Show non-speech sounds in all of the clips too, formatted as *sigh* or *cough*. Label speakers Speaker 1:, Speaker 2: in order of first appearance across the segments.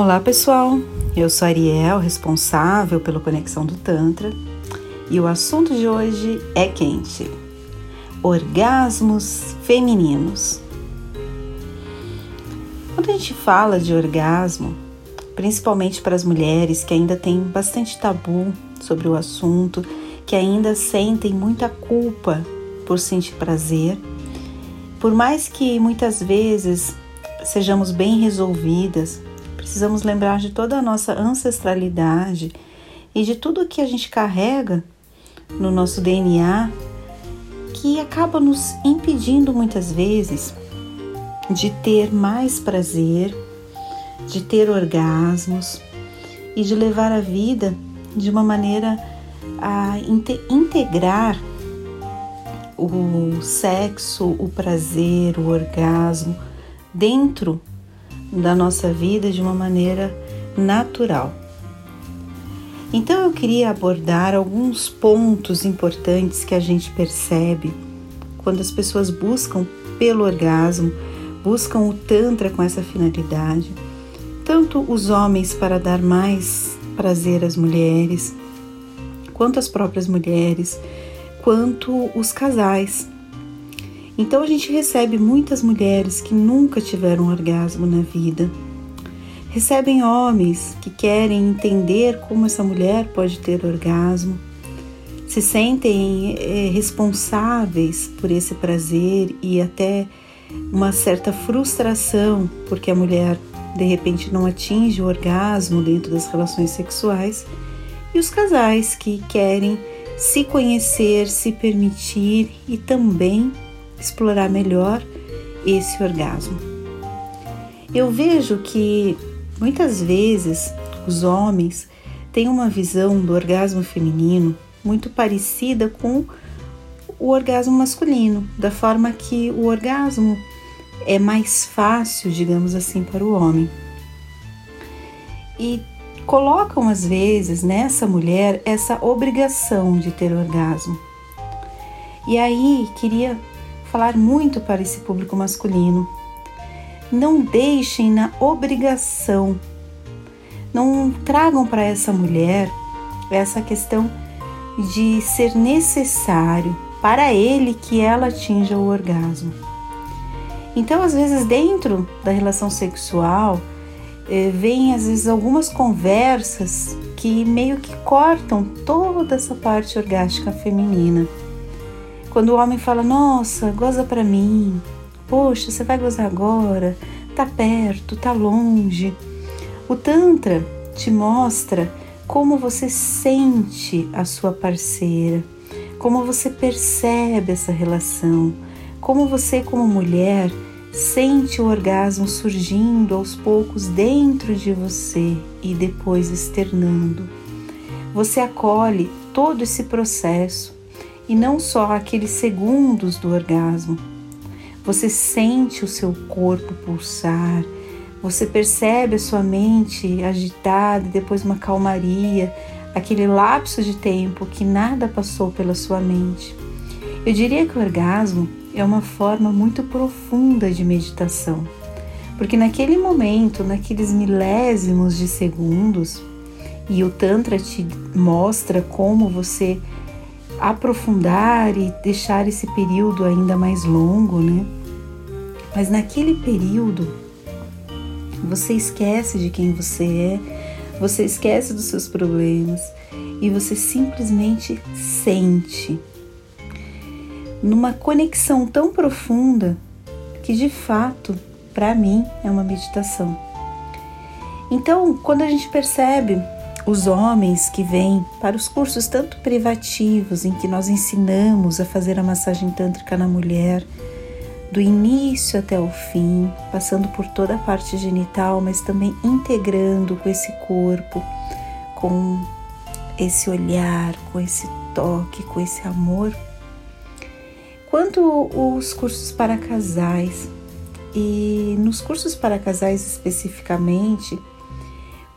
Speaker 1: Olá pessoal, eu sou Ariel, responsável pela Conexão do Tantra, e o assunto de hoje é quente: orgasmos femininos. Quando a gente fala de orgasmo, principalmente para as mulheres que ainda têm bastante tabu sobre o assunto, que ainda sentem muita culpa por sentir prazer, por mais que muitas vezes sejamos bem resolvidas, precisamos lembrar de toda a nossa ancestralidade e de tudo que a gente carrega no nosso DNA que acaba nos impedindo muitas vezes de ter mais prazer, de ter orgasmos e de levar a vida de uma maneira a integrar o sexo, o prazer, o orgasmo dentro da nossa vida de uma maneira natural. Então eu queria abordar alguns pontos importantes que a gente percebe quando as pessoas buscam pelo orgasmo, buscam o Tantra com essa finalidade, tanto os homens para dar mais prazer às mulheres, quanto as próprias mulheres, quanto os casais então a gente recebe muitas mulheres que nunca tiveram orgasmo na vida. Recebem homens que querem entender como essa mulher pode ter orgasmo, se sentem é, responsáveis por esse prazer e até uma certa frustração porque a mulher de repente não atinge o orgasmo dentro das relações sexuais, e os casais que querem se conhecer, se permitir e também explorar melhor esse orgasmo. Eu vejo que muitas vezes os homens têm uma visão do orgasmo feminino muito parecida com o orgasmo masculino, da forma que o orgasmo é mais fácil, digamos assim, para o homem. E colocam às vezes nessa mulher essa obrigação de ter orgasmo. E aí queria falar muito para esse público masculino. Não deixem na obrigação, não tragam para essa mulher essa questão de ser necessário para ele que ela atinja o orgasmo. Então, às vezes, dentro da relação sexual, eh, vem às vezes algumas conversas que meio que cortam toda essa parte orgástica feminina. Quando o homem fala, nossa, goza para mim, poxa, você vai gozar agora, tá perto, tá longe. O Tantra te mostra como você sente a sua parceira, como você percebe essa relação, como você, como mulher, sente o orgasmo surgindo aos poucos dentro de você e depois externando. Você acolhe todo esse processo e não só aqueles segundos do orgasmo. Você sente o seu corpo pulsar, você percebe a sua mente agitada depois uma calmaria, aquele lapso de tempo que nada passou pela sua mente. Eu diria que o orgasmo é uma forma muito profunda de meditação, porque naquele momento, naqueles milésimos de segundos, e o Tantra te mostra como você aprofundar e deixar esse período ainda mais longo, né? Mas naquele período você esquece de quem você é, você esquece dos seus problemas e você simplesmente sente numa conexão tão profunda que de fato, para mim, é uma meditação. Então, quando a gente percebe os homens que vêm para os cursos tanto privativos em que nós ensinamos a fazer a massagem tântrica na mulher, do início até o fim, passando por toda a parte genital, mas também integrando com esse corpo, com esse olhar, com esse toque, com esse amor. Quanto os cursos para casais, e nos cursos para casais especificamente,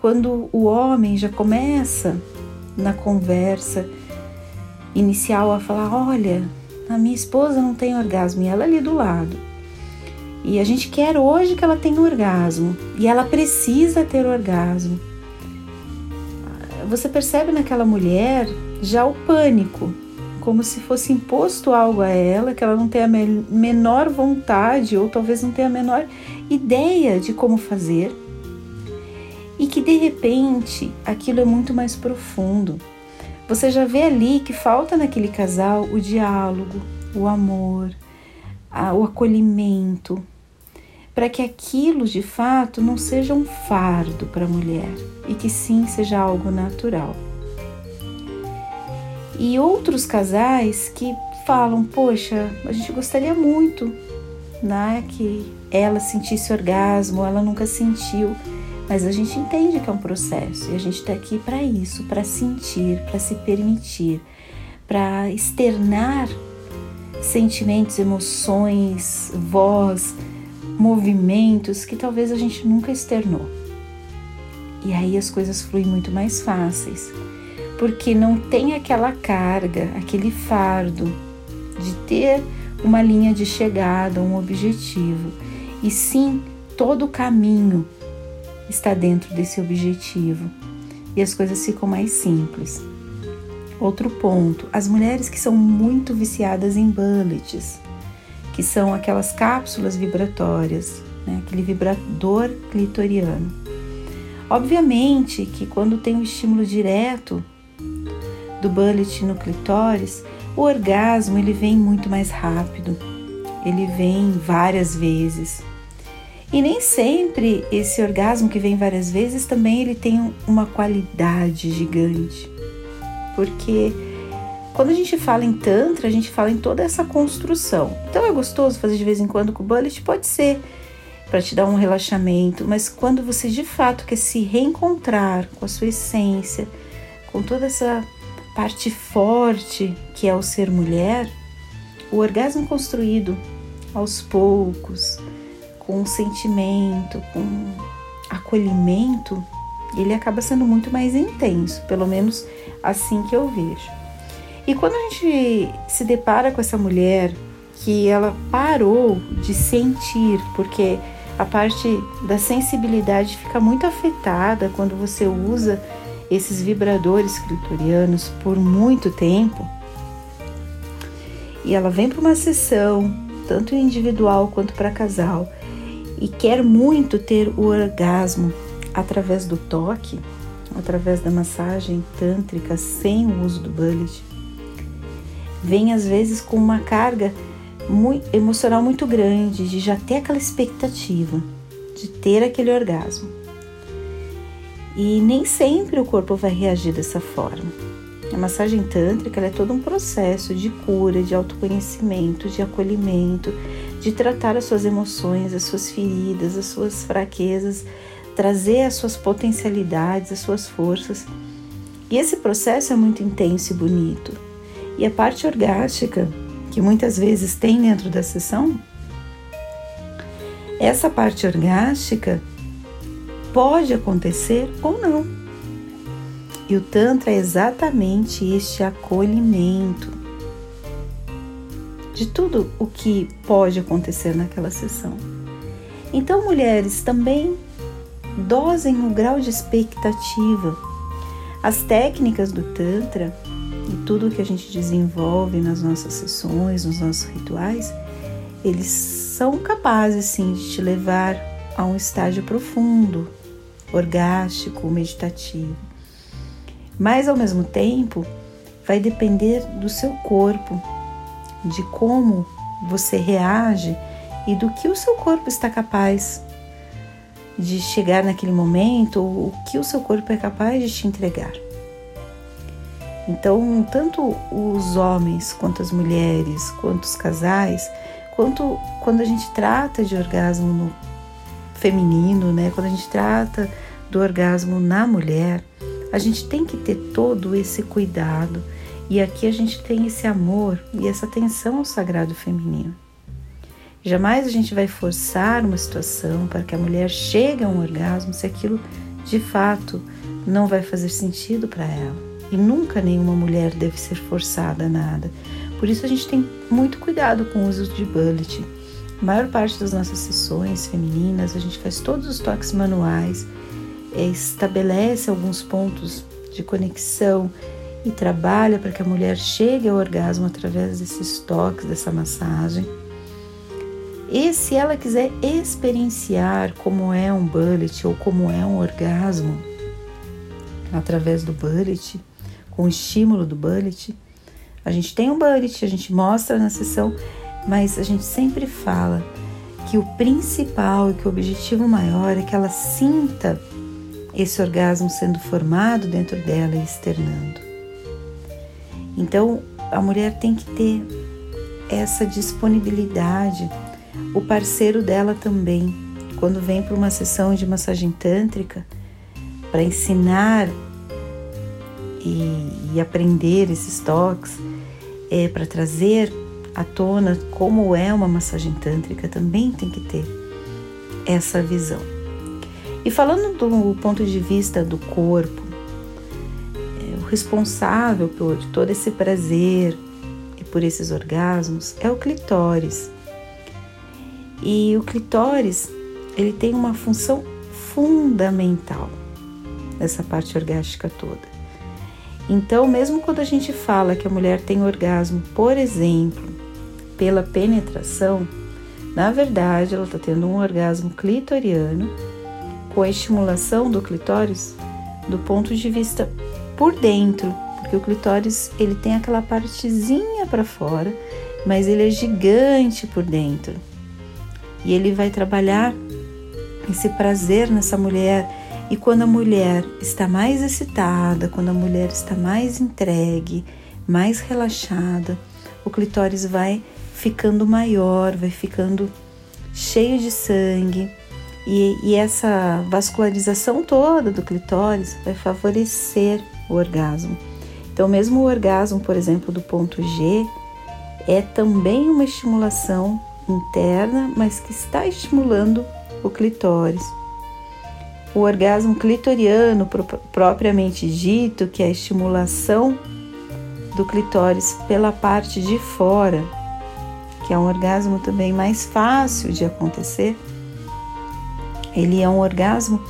Speaker 1: quando o homem já começa na conversa inicial a falar: Olha, a minha esposa não tem orgasmo, e ela ali do lado. E a gente quer hoje que ela tenha um orgasmo e ela precisa ter orgasmo. Você percebe naquela mulher já o pânico, como se fosse imposto algo a ela que ela não tem a menor vontade ou talvez não tenha a menor ideia de como fazer. E que de repente aquilo é muito mais profundo. Você já vê ali que falta naquele casal o diálogo, o amor, o acolhimento, para que aquilo de fato não seja um fardo para a mulher e que sim seja algo natural. E outros casais que falam: Poxa, a gente gostaria muito né, que ela sentisse orgasmo, ela nunca sentiu. Mas a gente entende que é um processo e a gente está aqui para isso, para sentir, para se permitir, para externar sentimentos, emoções, voz, movimentos que talvez a gente nunca externou. E aí as coisas fluem muito mais fáceis, porque não tem aquela carga, aquele fardo de ter uma linha de chegada, um objetivo, e sim todo o caminho está dentro desse objetivo e as coisas ficam mais simples. Outro ponto: as mulheres que são muito viciadas em bullets, que são aquelas cápsulas vibratórias, né, aquele vibrador clitoriano. Obviamente que quando tem o estímulo direto do bullet no clitóris, o orgasmo ele vem muito mais rápido, ele vem várias vezes. E nem sempre esse orgasmo que vem várias vezes também ele tem uma qualidade gigante porque quando a gente fala em Tantra, a gente fala em toda essa construção. Então é gostoso fazer de vez em quando com o bullet? Pode ser, para te dar um relaxamento, mas quando você de fato quer se reencontrar com a sua essência, com toda essa parte forte que é o ser mulher, o orgasmo construído aos poucos, com sentimento, com acolhimento, ele acaba sendo muito mais intenso, pelo menos assim que eu vejo. E quando a gente se depara com essa mulher que ela parou de sentir, porque a parte da sensibilidade fica muito afetada quando você usa esses vibradores clitorianos por muito tempo. E ela vem para uma sessão, tanto individual quanto para casal, e quer muito ter o orgasmo através do toque, através da massagem tântrica sem o uso do bullet, vem às vezes com uma carga muito, emocional muito grande, de já ter aquela expectativa de ter aquele orgasmo. E nem sempre o corpo vai reagir dessa forma. A massagem tântrica é todo um processo de cura, de autoconhecimento, de acolhimento, de tratar as suas emoções, as suas feridas, as suas fraquezas, trazer as suas potencialidades, as suas forças. E esse processo é muito intenso e bonito. E a parte orgástica, que muitas vezes tem dentro da sessão, essa parte orgástica pode acontecer ou não. E o Tantra é exatamente este acolhimento de tudo o que pode acontecer naquela sessão. Então, mulheres, também dosem o grau de expectativa. As técnicas do Tantra e tudo que a gente desenvolve nas nossas sessões, nos nossos rituais, eles são capazes sim de te levar a um estágio profundo, orgástico, meditativo. Mas ao mesmo tempo, vai depender do seu corpo, de como você reage e do que o seu corpo está capaz de chegar naquele momento, o que o seu corpo é capaz de te entregar. Então, tanto os homens quanto as mulheres, quanto os casais, quanto quando a gente trata de orgasmo no feminino, né, quando a gente trata do orgasmo na mulher, a gente tem que ter todo esse cuidado e aqui a gente tem esse amor e essa atenção ao sagrado feminino. Jamais a gente vai forçar uma situação para que a mulher chegue a um orgasmo se aquilo de fato não vai fazer sentido para ela. E nunca nenhuma mulher deve ser forçada a nada. Por isso a gente tem muito cuidado com o uso de bullet. A maior parte das nossas sessões femininas, a gente faz todos os toques manuais, é, estabelece alguns pontos de conexão e trabalha para que a mulher chegue ao orgasmo através desses toques, dessa massagem. E se ela quiser experienciar como é um bullet ou como é um orgasmo através do bullet, com o estímulo do bullet, a gente tem um bullet, a gente mostra na sessão, mas a gente sempre fala que o principal e que o objetivo maior é que ela sinta esse orgasmo sendo formado dentro dela e externando. Então, a mulher tem que ter essa disponibilidade, o parceiro dela também. Quando vem para uma sessão de massagem tântrica, para ensinar e, e, aprender esses toques, é, para trazer à tona como é uma massagem tântrica, também tem que ter essa visão. E falando do ponto de vista do corpo, responsável por todo esse prazer e por esses orgasmos é o clitóris. E o clitóris, ele tem uma função fundamental nessa parte orgástica toda. Então, mesmo quando a gente fala que a mulher tem orgasmo, por exemplo, pela penetração, na verdade ela está tendo um orgasmo clitoriano com a estimulação do clitóris do ponto de vista por dentro, porque o clitóris ele tem aquela partezinha para fora, mas ele é gigante por dentro. E ele vai trabalhar esse prazer nessa mulher. E quando a mulher está mais excitada, quando a mulher está mais entregue, mais relaxada, o clitóris vai ficando maior, vai ficando cheio de sangue, e, e essa vascularização toda do clitóris vai favorecer o orgasmo. Então, mesmo o orgasmo, por exemplo, do ponto G, é também uma estimulação interna, mas que está estimulando o clitóris. O orgasmo clitoriano, propriamente dito, que é a estimulação do clitóris pela parte de fora, que é um orgasmo também mais fácil de acontecer, ele é um orgasmo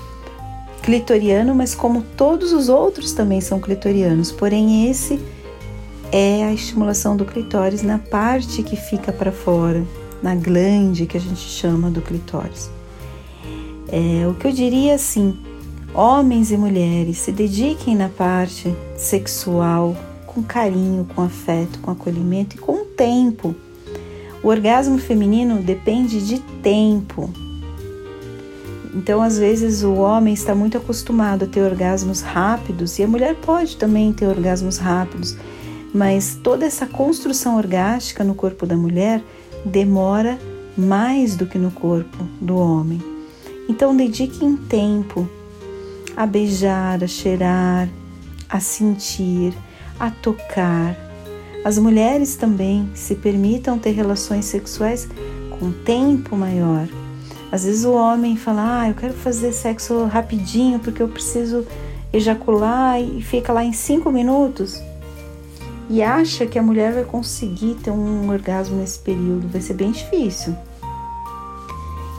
Speaker 1: clitoriano, mas como todos os outros também são clitorianos, porém esse é a estimulação do clitóris na parte que fica para fora, na glande que a gente chama do clitóris. É, o que eu diria assim, homens e mulheres se dediquem na parte sexual com carinho, com afeto, com acolhimento e com tempo. O orgasmo feminino depende de tempo, então, às vezes, o homem está muito acostumado a ter orgasmos rápidos e a mulher pode também ter orgasmos rápidos, mas toda essa construção orgástica no corpo da mulher demora mais do que no corpo do homem. Então, dediquem tempo a beijar, a cheirar, a sentir, a tocar. As mulheres também se permitam ter relações sexuais com tempo maior às vezes o homem fala, ah, eu quero fazer sexo rapidinho porque eu preciso ejacular e fica lá em cinco minutos. E acha que a mulher vai conseguir ter um orgasmo nesse período, vai ser bem difícil.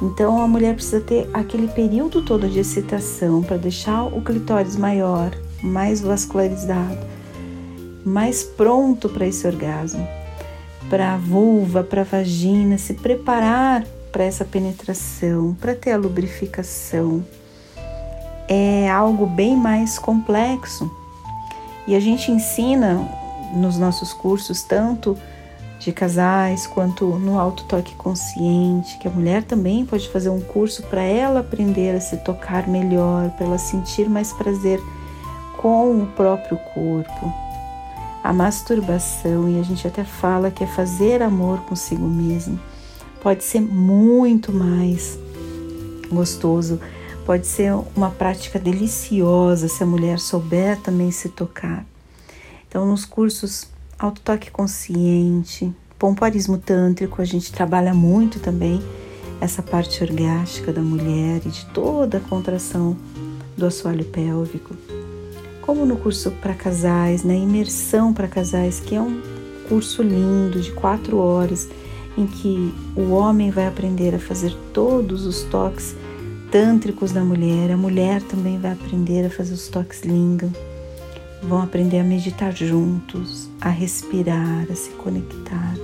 Speaker 1: Então a mulher precisa ter aquele período todo de excitação para deixar o clitóris maior, mais vascularizado, mais pronto para esse orgasmo, para a vulva, para a vagina, se preparar para essa penetração, para ter a lubrificação. É algo bem mais complexo. E a gente ensina nos nossos cursos, tanto de casais quanto no auto toque consciente, que a mulher também pode fazer um curso para ela aprender a se tocar melhor, para ela sentir mais prazer com o próprio corpo. A masturbação, e a gente até fala que é fazer amor consigo mesmo pode ser muito mais gostoso, pode ser uma prática deliciosa se a mulher souber também se tocar. Então, nos cursos Autotoque Consciente, Pompoarismo Tântrico, a gente trabalha muito também essa parte orgástica da mulher e de toda a contração do assoalho pélvico. Como no curso para casais, na né? imersão para casais, que é um curso lindo de quatro horas em que o homem vai aprender a fazer todos os toques tântricos da mulher, a mulher também vai aprender a fazer os toques lingam, vão aprender a meditar juntos, a respirar, a se conectar.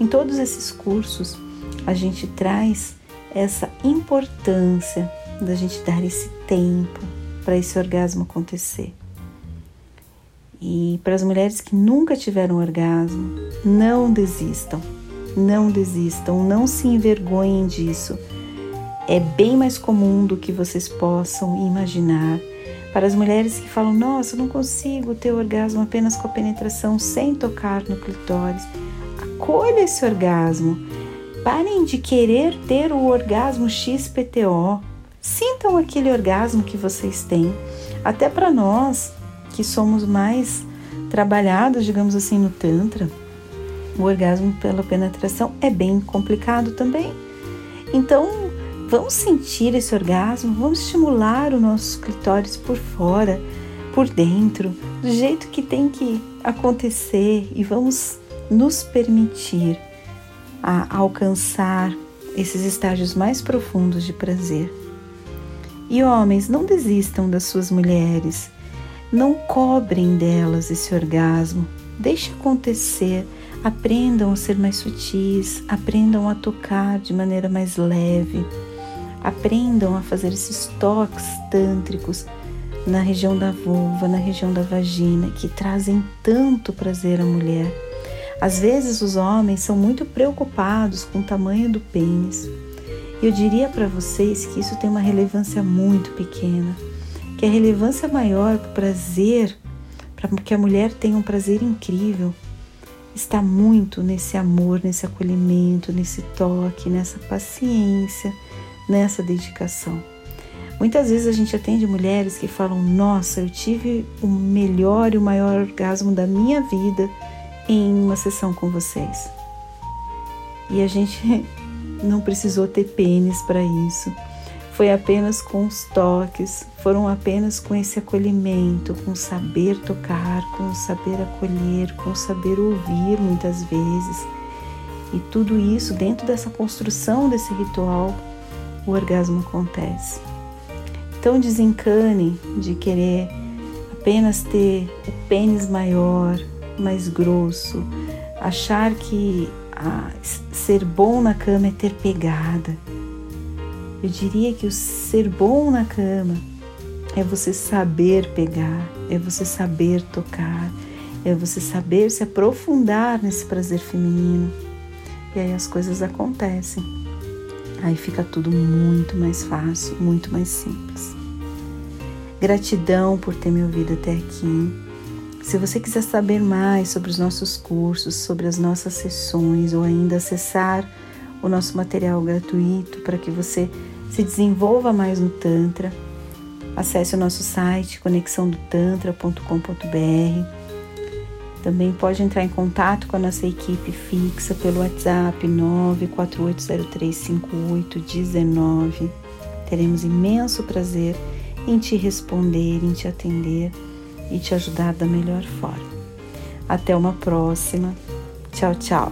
Speaker 1: Em todos esses cursos, a gente traz essa importância da gente dar esse tempo para esse orgasmo acontecer. E para as mulheres que nunca tiveram orgasmo, não desistam, não desistam, não se envergonhem disso. É bem mais comum do que vocês possam imaginar. Para as mulheres que falam, nossa, não consigo ter orgasmo apenas com a penetração sem tocar no clitóris, acolha esse orgasmo. Parem de querer ter o orgasmo XPTO. Sintam aquele orgasmo que vocês têm. Até para nós que somos mais trabalhados, digamos assim, no Tantra, o orgasmo pela penetração é bem complicado também. Então, vamos sentir esse orgasmo, vamos estimular o nosso clitóris por fora, por dentro, do jeito que tem que acontecer e vamos nos permitir a alcançar esses estágios mais profundos de prazer. E homens, não desistam das suas mulheres, não cobrem delas esse orgasmo, deixe acontecer, aprendam a ser mais sutis, aprendam a tocar de maneira mais leve, aprendam a fazer esses toques tântricos na região da vulva, na região da vagina, que trazem tanto prazer à mulher. Às vezes os homens são muito preocupados com o tamanho do pênis. Eu diria para vocês que isso tem uma relevância muito pequena, que a relevância maior para o prazer, para que a mulher tenha um prazer incrível, está muito nesse amor, nesse acolhimento, nesse toque, nessa paciência, nessa dedicação. Muitas vezes a gente atende mulheres que falam: Nossa, eu tive o melhor e o maior orgasmo da minha vida em uma sessão com vocês. E a gente *laughs* não precisou ter pênis para isso. Foi apenas com os toques, foram apenas com esse acolhimento, com saber tocar, com saber acolher, com saber ouvir muitas vezes. E tudo isso dentro dessa construção desse ritual, o orgasmo acontece. Então desencane de querer apenas ter o pênis maior, mais grosso, achar que ah, ser bom na cama é ter pegada. Eu diria que o ser bom na cama é você saber pegar, é você saber tocar, é você saber se aprofundar nesse prazer feminino. E aí as coisas acontecem. Aí fica tudo muito mais fácil, muito mais simples. Gratidão por ter me ouvido até aqui. Se você quiser saber mais sobre os nossos cursos, sobre as nossas sessões ou ainda acessar o nosso material gratuito para que você se desenvolva mais no Tantra, acesse o nosso site conexãodotantra.com.br. Também pode entrar em contato com a nossa equipe fixa pelo WhatsApp 948035819. Teremos imenso prazer em te responder, em te atender e te ajudar da melhor forma. Até uma próxima. Tchau, tchau.